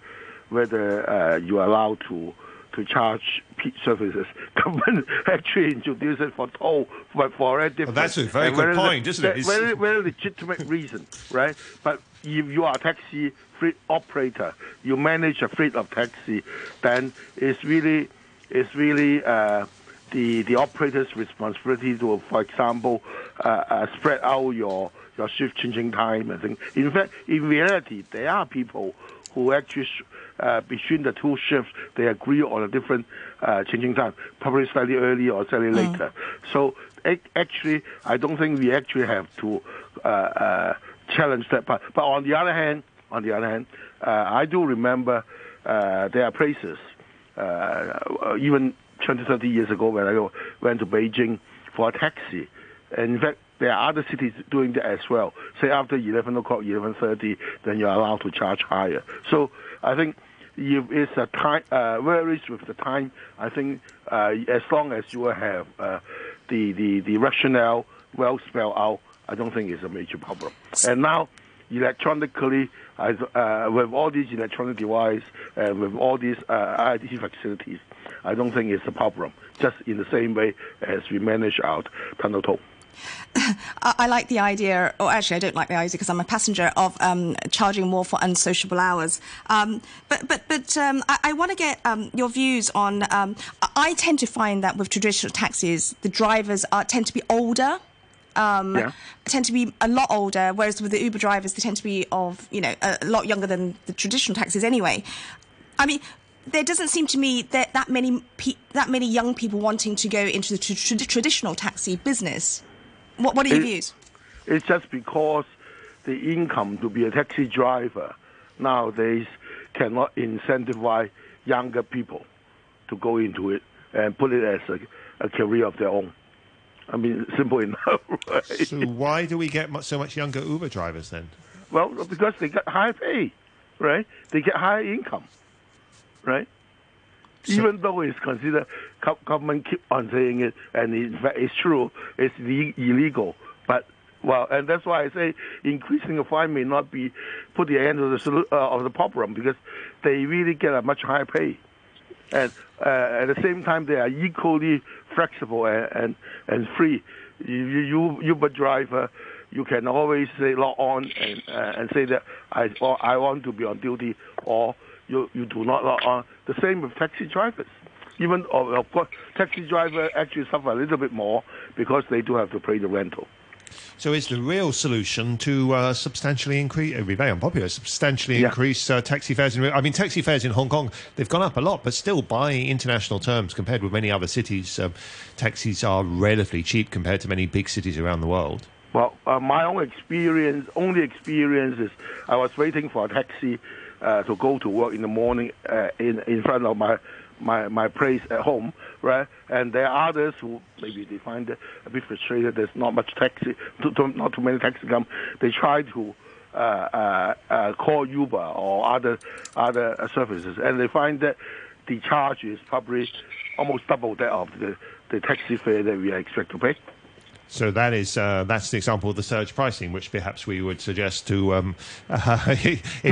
whether uh, you are allowed to to charge peak services. Government actually introduced it for toll, but for a different. Well, that's a very good point, le- isn't it? It's- Very very legitimate reason, right? But if you are a taxi fleet operator, you manage a fleet of taxi, then it's really it's really. Uh, the, the operator's responsibility to, for example, uh, uh, spread out your your shift changing time. I think, in fact, in reality, there are people who actually uh, between the two shifts they agree on a different uh, changing time, probably slightly early or slightly later. So actually, I don't think we actually have to uh, uh, challenge that part. But on the other hand, on the other hand, uh, I do remember uh, there are places uh, even 20, 30 years ago when I went to Beijing for a taxi. And in fact, there are other cities doing that as well. Say after 11 o'clock, 11.30, then you're allowed to charge higher. So I think if it's a time, uh, varies with the time, I think uh, as long as you have uh, the, the, the rationale well spelled out, I don't think it's a major problem. And now, electronically, uh, with all these electronic devices and with all these uh, IT facilities, I don't think it's a problem. Just in the same way as we manage out tunnel toll. I, like the idea, or actually, I don't like the idea because I'm a passenger of um, charging more for unsociable hours. Um, but but but um, I, I want to get um, your views on. Um, I- tend to find that with traditional taxis, the drivers are, tend to be older. Um, Yeah. Tend to be a lot older, whereas with the Uber drivers, they tend to be of you know a lot younger than the traditional taxis anyway. I mean, there doesn't seem to me that that many pe- that many young people wanting to go into the tr- tr- traditional taxi business. What, what are your It- views? It's just because the income to be a taxi driver nowadays cannot incentivize younger people to go into it and put it as a, a career of their own. I mean, simple enough. Right? So why do we get so much younger Uber drivers then? Well, because they get high pay, right? They get higher income, right? Even though it's considered, government keep on saying it, and in fact it's true, it's le- illegal. But well, and that's why I say increasing the fine may not be put the end of the uh, of the problem because they really get a much higher pay, and uh, at the same time they are equally flexible and and, and free. You, you Uber driver you can always say log on and uh, and say that I I want to be on duty, or you you do not log on. The same with taxi drivers. Even of of course, taxi driver actually suffer a little bit more because they do have to pay the rental. So is the real solution to uh, substantially increase? It would be very unpopular. Substantially Yeah. increase uh, taxi fares. In, I mean, taxi fares in Hong Kong they've gone up a lot, but still, by international terms, compared with many other cities, um, taxis are relatively cheap compared to many big cities around the world. Well, uh, my own experience, only experience is I was waiting for a taxi uh, to go to work in the morning uh, in in front of my, my my place at home, right? And there are others who maybe they find it a bit frustrated. There's not much taxi, too, too, not too many taxi come. They try to uh, uh, uh, call Uber or other other services, and they find that the charge is probably almost double that of the, the taxi fare that we expect to pay. So that is uh, that's the example of the surge pricing, which perhaps we would suggest to um, uh,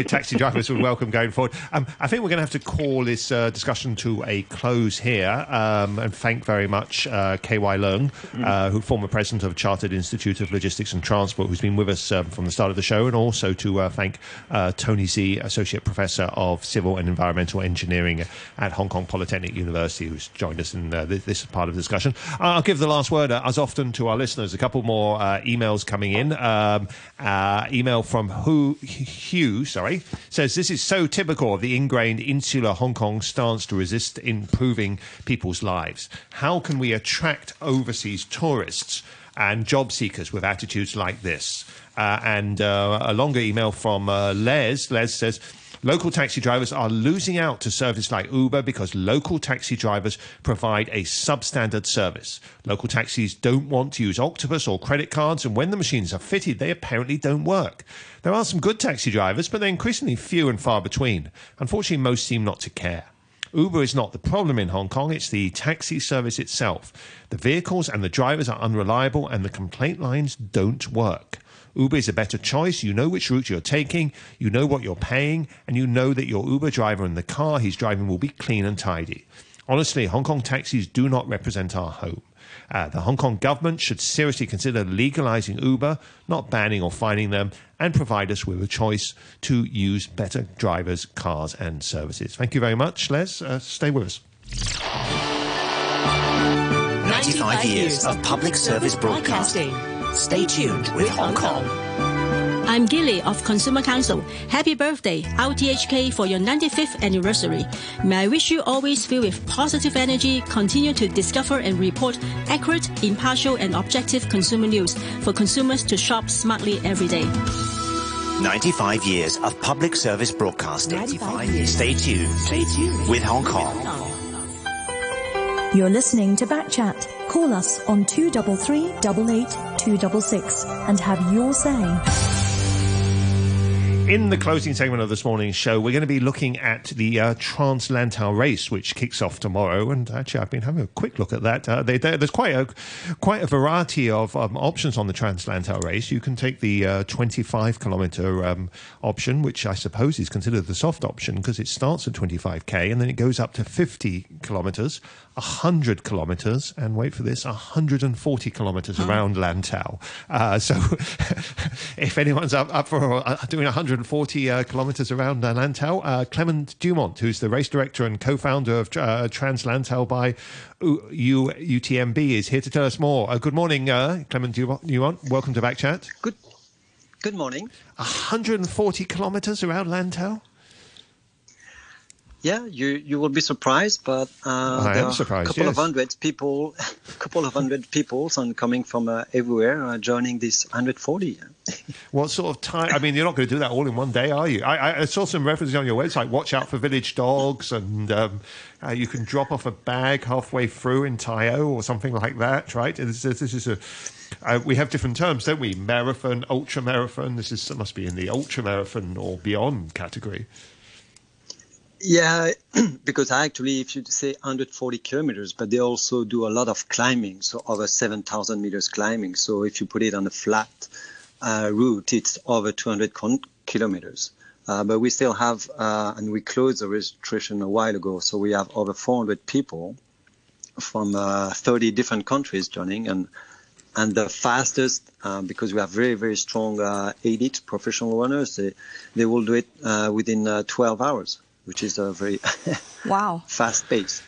taxi drivers would welcome going forward. Um, I think we're going to have to call this uh, discussion to a close here, um, and thank very much uh, K.Y. Leung, uh, who former president of Chartered Institute of Logistics and Transport, who's been with us um, from the start of the show, and also to uh, thank uh, Tony Sze, associate professor of civil and environmental engineering at Hong Kong Polytechnic University, who's joined us in uh, this, this part of the discussion. I'll give the last word, uh, as often, to our listeners. There's a couple more uh, emails coming in. Um, uh, email from Hu, Hugh, sorry, says this is so typical of the ingrained insular Hong Kong stance to resist improving people's lives. How can we attract overseas tourists? and job seekers with attitudes like this. Uh, and uh, a longer email from uh, Les. Les says, Local taxi drivers are losing out to service like Uber because local taxi drivers provide a substandard service. Local taxis don't want to use Octopus or credit cards, and when the machines are fitted, they apparently don't work. There are some good taxi drivers, but they're increasingly few and far between. Unfortunately, most seem not to care. Uber is not the problem in Hong Kong, it's the taxi service itself. The vehicles and the drivers are unreliable and the complaint lines don't work. Uber is a better choice. You know which route you're taking, you know what you're paying, and you know that your Uber driver and the car he's driving will be clean and tidy. Honestly, Hong Kong taxis do not represent our home. Uh, the Hong Kong government should seriously consider legalizing Uber, not banning or fining them, and provide us with a choice to use better drivers, cars, and services. Thank you very much, Les. Uh, stay with us. 95 years of public service broadcasting. Stay tuned with Hong Kong. I'm Gilly of Consumer Council. Happy birthday, RTHK, for your 95th anniversary. May I wish you always filled with positive energy, continue to discover and report accurate, impartial, and objective consumer news for consumers to shop smartly every day. 95 years of public service broadcasting. 95 years. Stay tuned. Stay tuned with Hong Kong. You're listening to Backchat. Call us on 233 88 266 and have your say. In the closing segment of this morning's show, we're going to be looking at the uh, TransLantau race, which kicks off tomorrow. And actually, I've been having a quick look at that. Uh, they, there's quite a quite a variety of um, options on the TransLantau race. You can take the uh, 25 kilometer um, option, which I suppose is considered the soft option because it starts at 25k and then it goes up to 50 kilometers, 100 kilometers, and wait for this, 140 kilometers around Lantau. Uh, so, if anyone's up, up for uh, doing 140 uh, kilometers around uh, Lantau, uh, Clement Dumont, who's the race director and co-founder of uh, TransLantau by U- U- UTMB, is here to tell us more. Uh, good morning, uh, Clement Dumont. Dumont. Welcome to Backchat. Good. Good morning. 140 kilometers around Lantau. Yeah, you you will be surprised, but uh, there are surprised, A couple of hundred people, a couple of hundred people, and coming from uh, everywhere, uh, joining this 140. What sort of time? I mean, you're not going to do that all in one day, are you? I, I- saw some references on your website. Watch out for village dogs, and um, uh, you can drop off a bag halfway through in Tai O or something like that, right? This, this this is a. Uh, we have different terms, don't we? Marathon, ultra marathon. This is must be in the ultra marathon or beyond category. Yeah, because actually, if you say 140 kilometers, but they also do a lot of climbing, so over 7,000 meters climbing. So if you put it on a flat uh, route, it's over 200 con- kilometers. Uh, but we still have, uh, and we closed the registration a while ago, so we have over 400 people from uh, 30 different countries joining, and and the fastest uh, because we have very very strong uh, elite professional runners. They they will do it within uh, 12 hours, which is a very Wow. fast pace.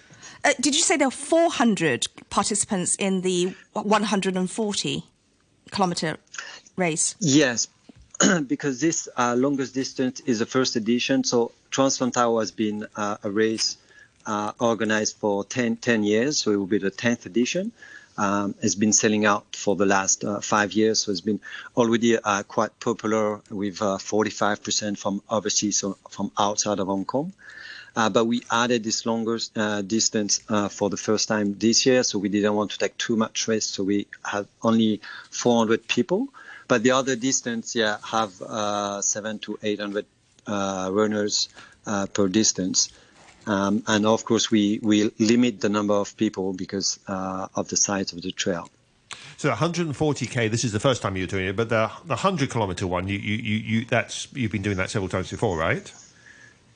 Uh, did you say there were 400 participants in the 140 kilometer race? Yes, because this uh, longest distance is the first edition. So TransLantau has been uh, a race uh, organized for 10, 10 years, so it will be the 10th edition. Um, it's been selling out for the last uh, five years, so it's been already uh, quite popular with uh, 45% from overseas, so from outside of Hong Kong. Uh, but we added this longer uh, distance uh, for the first time this year, so we didn't want to take too much risk. So we had only 400 people, but the other distance, yeah, have uh, seven to 800 uh, runners uh, per distance. Um, and of course, we, we limit the number of people because uh, of the size of the trail. So 140k. This is the first time you're doing it, but the the 100 kilometer one, you, you, you, you that's you've been doing that several times before, right?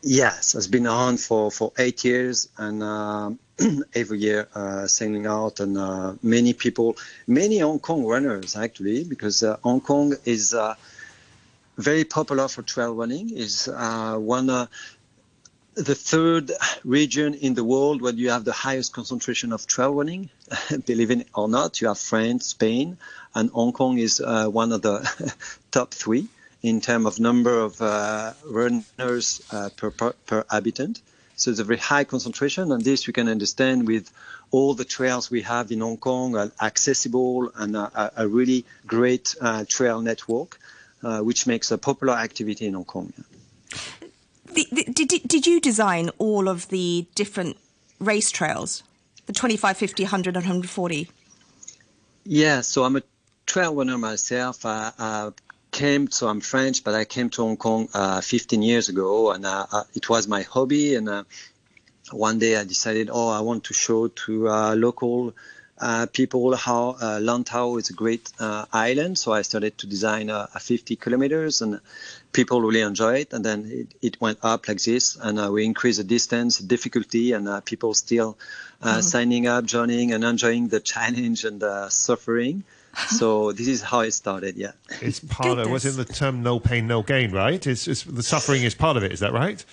Yes, it's been on for, for eight years, and um every year uh, sailing out, and uh, many people, many Hong Kong runners actually, because uh, Hong Kong is uh, very popular for trail running. is uh, one uh, the third region in the world where you have the highest concentration of trail running. Believe it or not, you have France, Spain, and Hong Kong is uh, one of the top three in terms of number of uh, runners uh, per, per per habitant. So it's a very high concentration, and this you can understand with all the trails we have in Hong Kong are accessible and a, a- a really great uh, trail network, uh, which makes a popular activity in Hong Kong. Did, did- you design all of the different race trails? The 25, 50, 100, and 140? Yeah, so I'm a trail runner myself. I, I came, so I'm French, but I came to Hong Kong uh, 15 years ago, and uh, uh, it was my hobby. And uh, one day I decided, oh, I want to show to uh, local uh, people how uh, Lantau is a great uh, island. So I started to design uh, a 50 kilometers, and people really enjoy it. And then it, it went up like this, and uh, we increased the distance, difficulty, and uh, people still uh, Mhm. signing up, joining, and enjoying the challenge and the suffering. So this is how it started. Yeah. It's part of what's in the term "no pain, no gain," right? It's, it's the suffering is part of it. Is that right?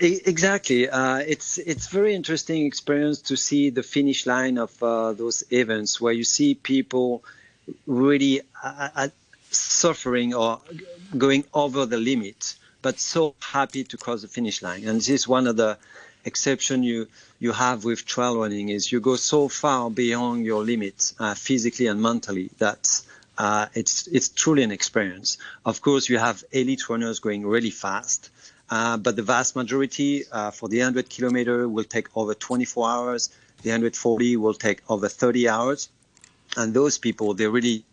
Exactly. Uh, it's it's very interesting experience to see the finish line of uh, those events where you see people really uh, uh, suffering or going over the limit, but so happy to cross the finish line. And this is one of the exception you you have with trail running is you go so far beyond your limits uh, physically and mentally that uh, it's it's truly an experience. Of course, you have elite runners going really fast, uh, but the vast majority uh, for the 100 kilometer will take over 24 hours. The 140 will take over 30 hours, and those people they really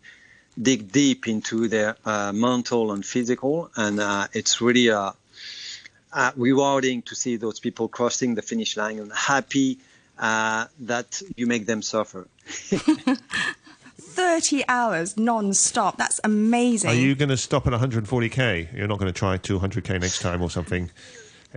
dig deep into their uh, mental and physical, and uh, it's really uh, rewarding to see those people crossing the finish line and happy that you make them suffer. 30 hours non-stop. That's amazing. Are you going to stop at 140k? You're not going to try 200k next time or something?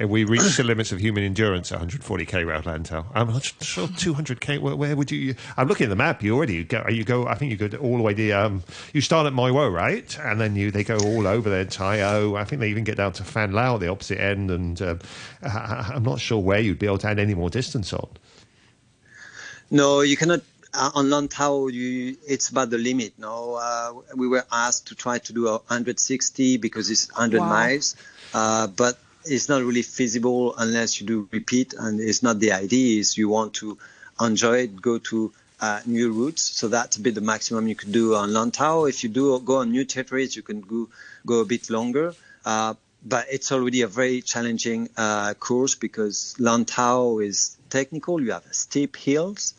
Uh, We reached the limits of human endurance at 140k round Lantau. I'm not sure 200k. Where, where would you? I'm looking at the map. You already go. You go. I think you go all the way. The um, you start at Mui Wo, right? And then you they go all over there. Tai I think they even get down to Fan Lau at the opposite end. And um, I, I'm not sure where you'd be able to add any more distance on. No, you cannot. Uh, on Lantau, you, it's about the limit. No, uh, we were asked to try to do 160 because it's 100 Wow. miles, uh, but it's not really feasible unless you do repeat, and it's not the idea. Is you want to enjoy it, go to uh, new routes. So that's a bit the maximum you could do on Lantau. If you do go on new territories, you can go go a bit longer. Uh, but it's already a very challenging uh, course because Lantau is technical. You have steep hills,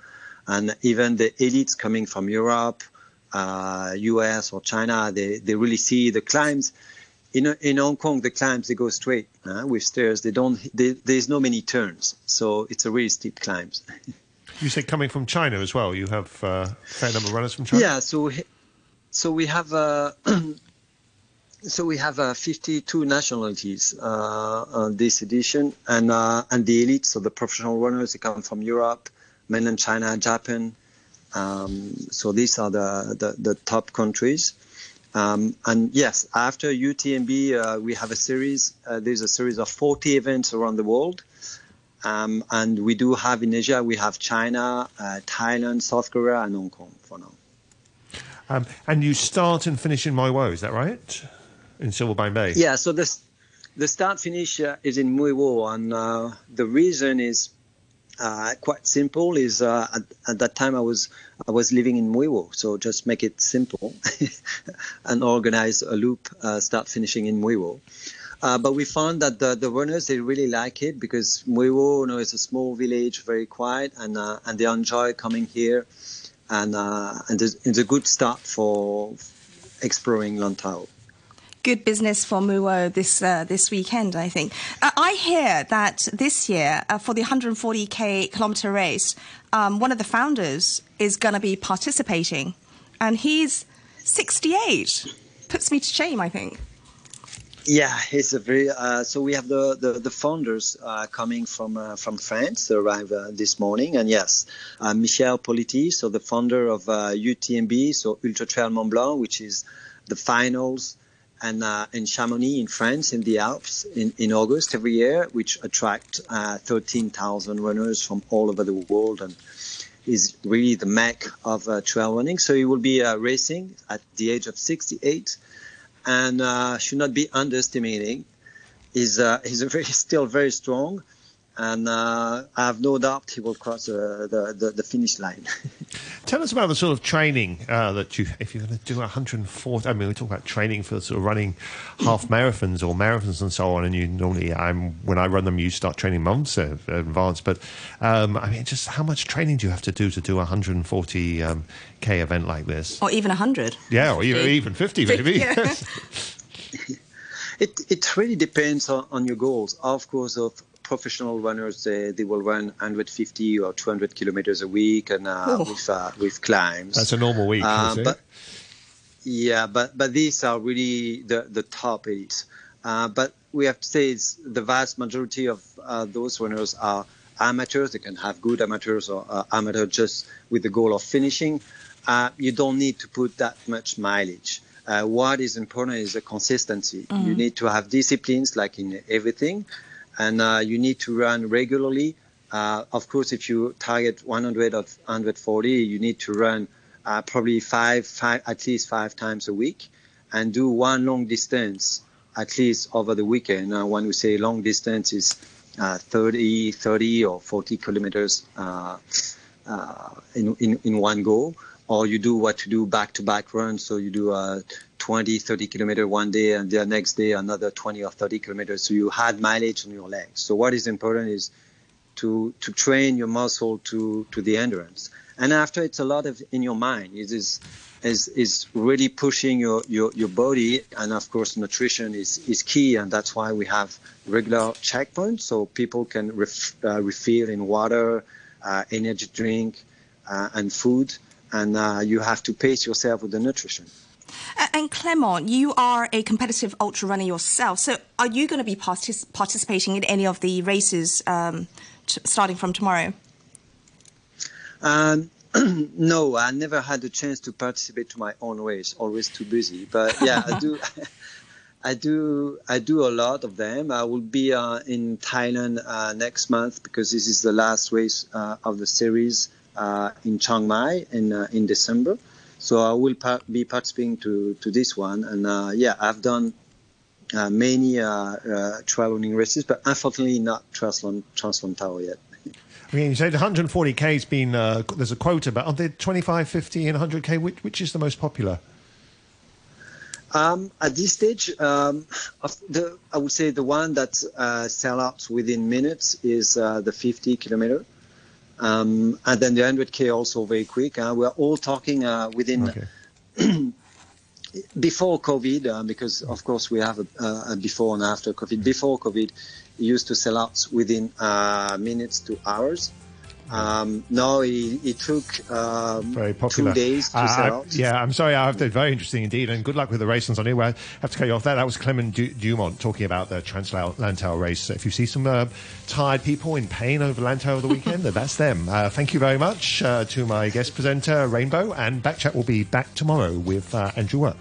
and even the elites coming from Europe, uh, US or China, they, they really see the climbs. In, in Hong Kong, the climbs they go straight uh, with stairs. They don't. They, there's no many turns, so it's a really steep climbs. you said coming from China as well. You have uh, a fair number of runners from China. Yeah, so so we have uh, so we have uh, 52 nationalities uh, on this edition, and uh, and the elites, so the professional runners, they come from Europe, mainland China, Japan. Um, so these are the the, the top countries. Um, and yes, after UTMB, uh, we have a series. Uh, there's a series of 40 events around the world. Um, and we do have in Asia, we have China, uh, Thailand, South Korea, and Hong Kong for now. Um, and you start and finish in Wo, is that right? In Silvermine Bay? Yeah, so the, the start finish uh, is in Mui Wo, and uh, the reason is uh, quite simple. Is uh, at, at, that time I was I was living in Mui Wo, so just make it simple and organize a loop, uh, start finishing in Mui Wo. Uh, but we found that the, the runners they really like it because Mui Wo, you know, it's a small village, very quiet, and uh, and they enjoy coming here, and uh, and it's a good start for exploring Lantau. Good business for Mui Wo this uh, this weekend, I think. Uh, I hear that this year uh, for the 140k kilometer race, um, one of the founders is going to be participating, and he's 68. Puts me to shame, I think. Yeah, it's a very. Uh, so we have the the, the founders uh, coming from uh, from France. They arrived uh, this morning, and yes, uh, Michel Poletti, so the founder of UTMB, uh, so Ultra Trail Mont Blanc, which is the finals, and in Chamonix in France in the Alps in, in August every year, which attract 13,000 runners from all over the world and is really the mecca of trail running. So he will be racing at the age of 68 and uh, should not be underestimating. He's, uh, he's very, still very strong, and uh, I have no doubt he will cross the, the, the, finish line. Tell us about the sort of training uh, that you, if you're going to do 140, I mean, we talk about training for sort of running half marathons or marathons and so on, and you normally, I'm, when I run them, you start training months in advance, but um, I mean, just how much training do you have to do to do a 140 um, K event like this? Or even 100. Yeah, or even, even 50 maybe. It, it really depends on, on your goals. Of course, of professional runners they, they will run 150 or 200 kilometers a week and uh, oh. with uh, with climbs. That's a normal week. Uh, but yeah, but but these are really the the top eight. Uh, but we have to say it's the vast majority of uh, those runners are amateurs. They can have good amateurs or uh, amateur just with the goal of finishing. you don't need to put that much mileage. what is important is the consistency. Mm. You need to have disciplines like in everything and uh, you need to run regularly. Uh, of course, if you target 100 or 140, you need to run uh, probably five, five, at least five times a week, and do one long distance at least over the weekend. Uh, when we say long distance, is uh, 30, 30 or 40 kilometers uh, in, in in one go or you do what you do back-to-back runs. So you do a 20, 30 kilometer one day, and the next day another 20 or 30 kilometers. So you had mileage on your legs. So what is important is to to train your muscle to to the endurance. And after it's a lot of in your mind. It is is is really pushing your, your, your body and of course nutrition is, is key and that's why we have regular checkpoints so people can ref, uh, refill in water uh, energy drink uh, and food and uh, you have to pace yourself with the nutrition. And Clement, you are a competitive ultra runner yourself. So, are you going to be partic- participating in any of the races um, t- starting from tomorrow? Um, no, I never had the chance to participate to my own race. Always too busy. But yeah, I do. I do. I do a lot of them. I will be uh, in Thailand uh, next month because this is the last race uh, of the series uh, in Chiang Mai in uh, in December. So I will par- be participating to to this one, and uh, yeah, I've done uh, many uh, uh, trail running races, but unfortunately not Triathlon, TransLantau yet. I mean, you said 140k has been. Uh, there's a quota, but are there 25, 50, and 100k? Which, which is the most popular? Um, at this stage, um, the, I would say the one that uh, sell out within minutes is uh, the 50 kilometer. Um, and then the 100k also very quick. Uh, we're all talking uh, within Okay. before COVID, uh, because of course we have a, a before and after COVID. Before COVID, used to sell out within uh, minutes to hours. Um, now it, it took um, Very popular. two days to Uh, sell I- yeah, I'm sorry. I have to, very interesting indeed, and good luck with the race on. Well, I have to cut you off there. That was Clement du- Dumont talking about the TransLantau race. So if you see some uh, tired people in pain over Lantau over the weekend, that's them. Uh, thank you very much uh, to my guest presenter, Rainbow, and Backchat will be back tomorrow with uh, Andrew Work.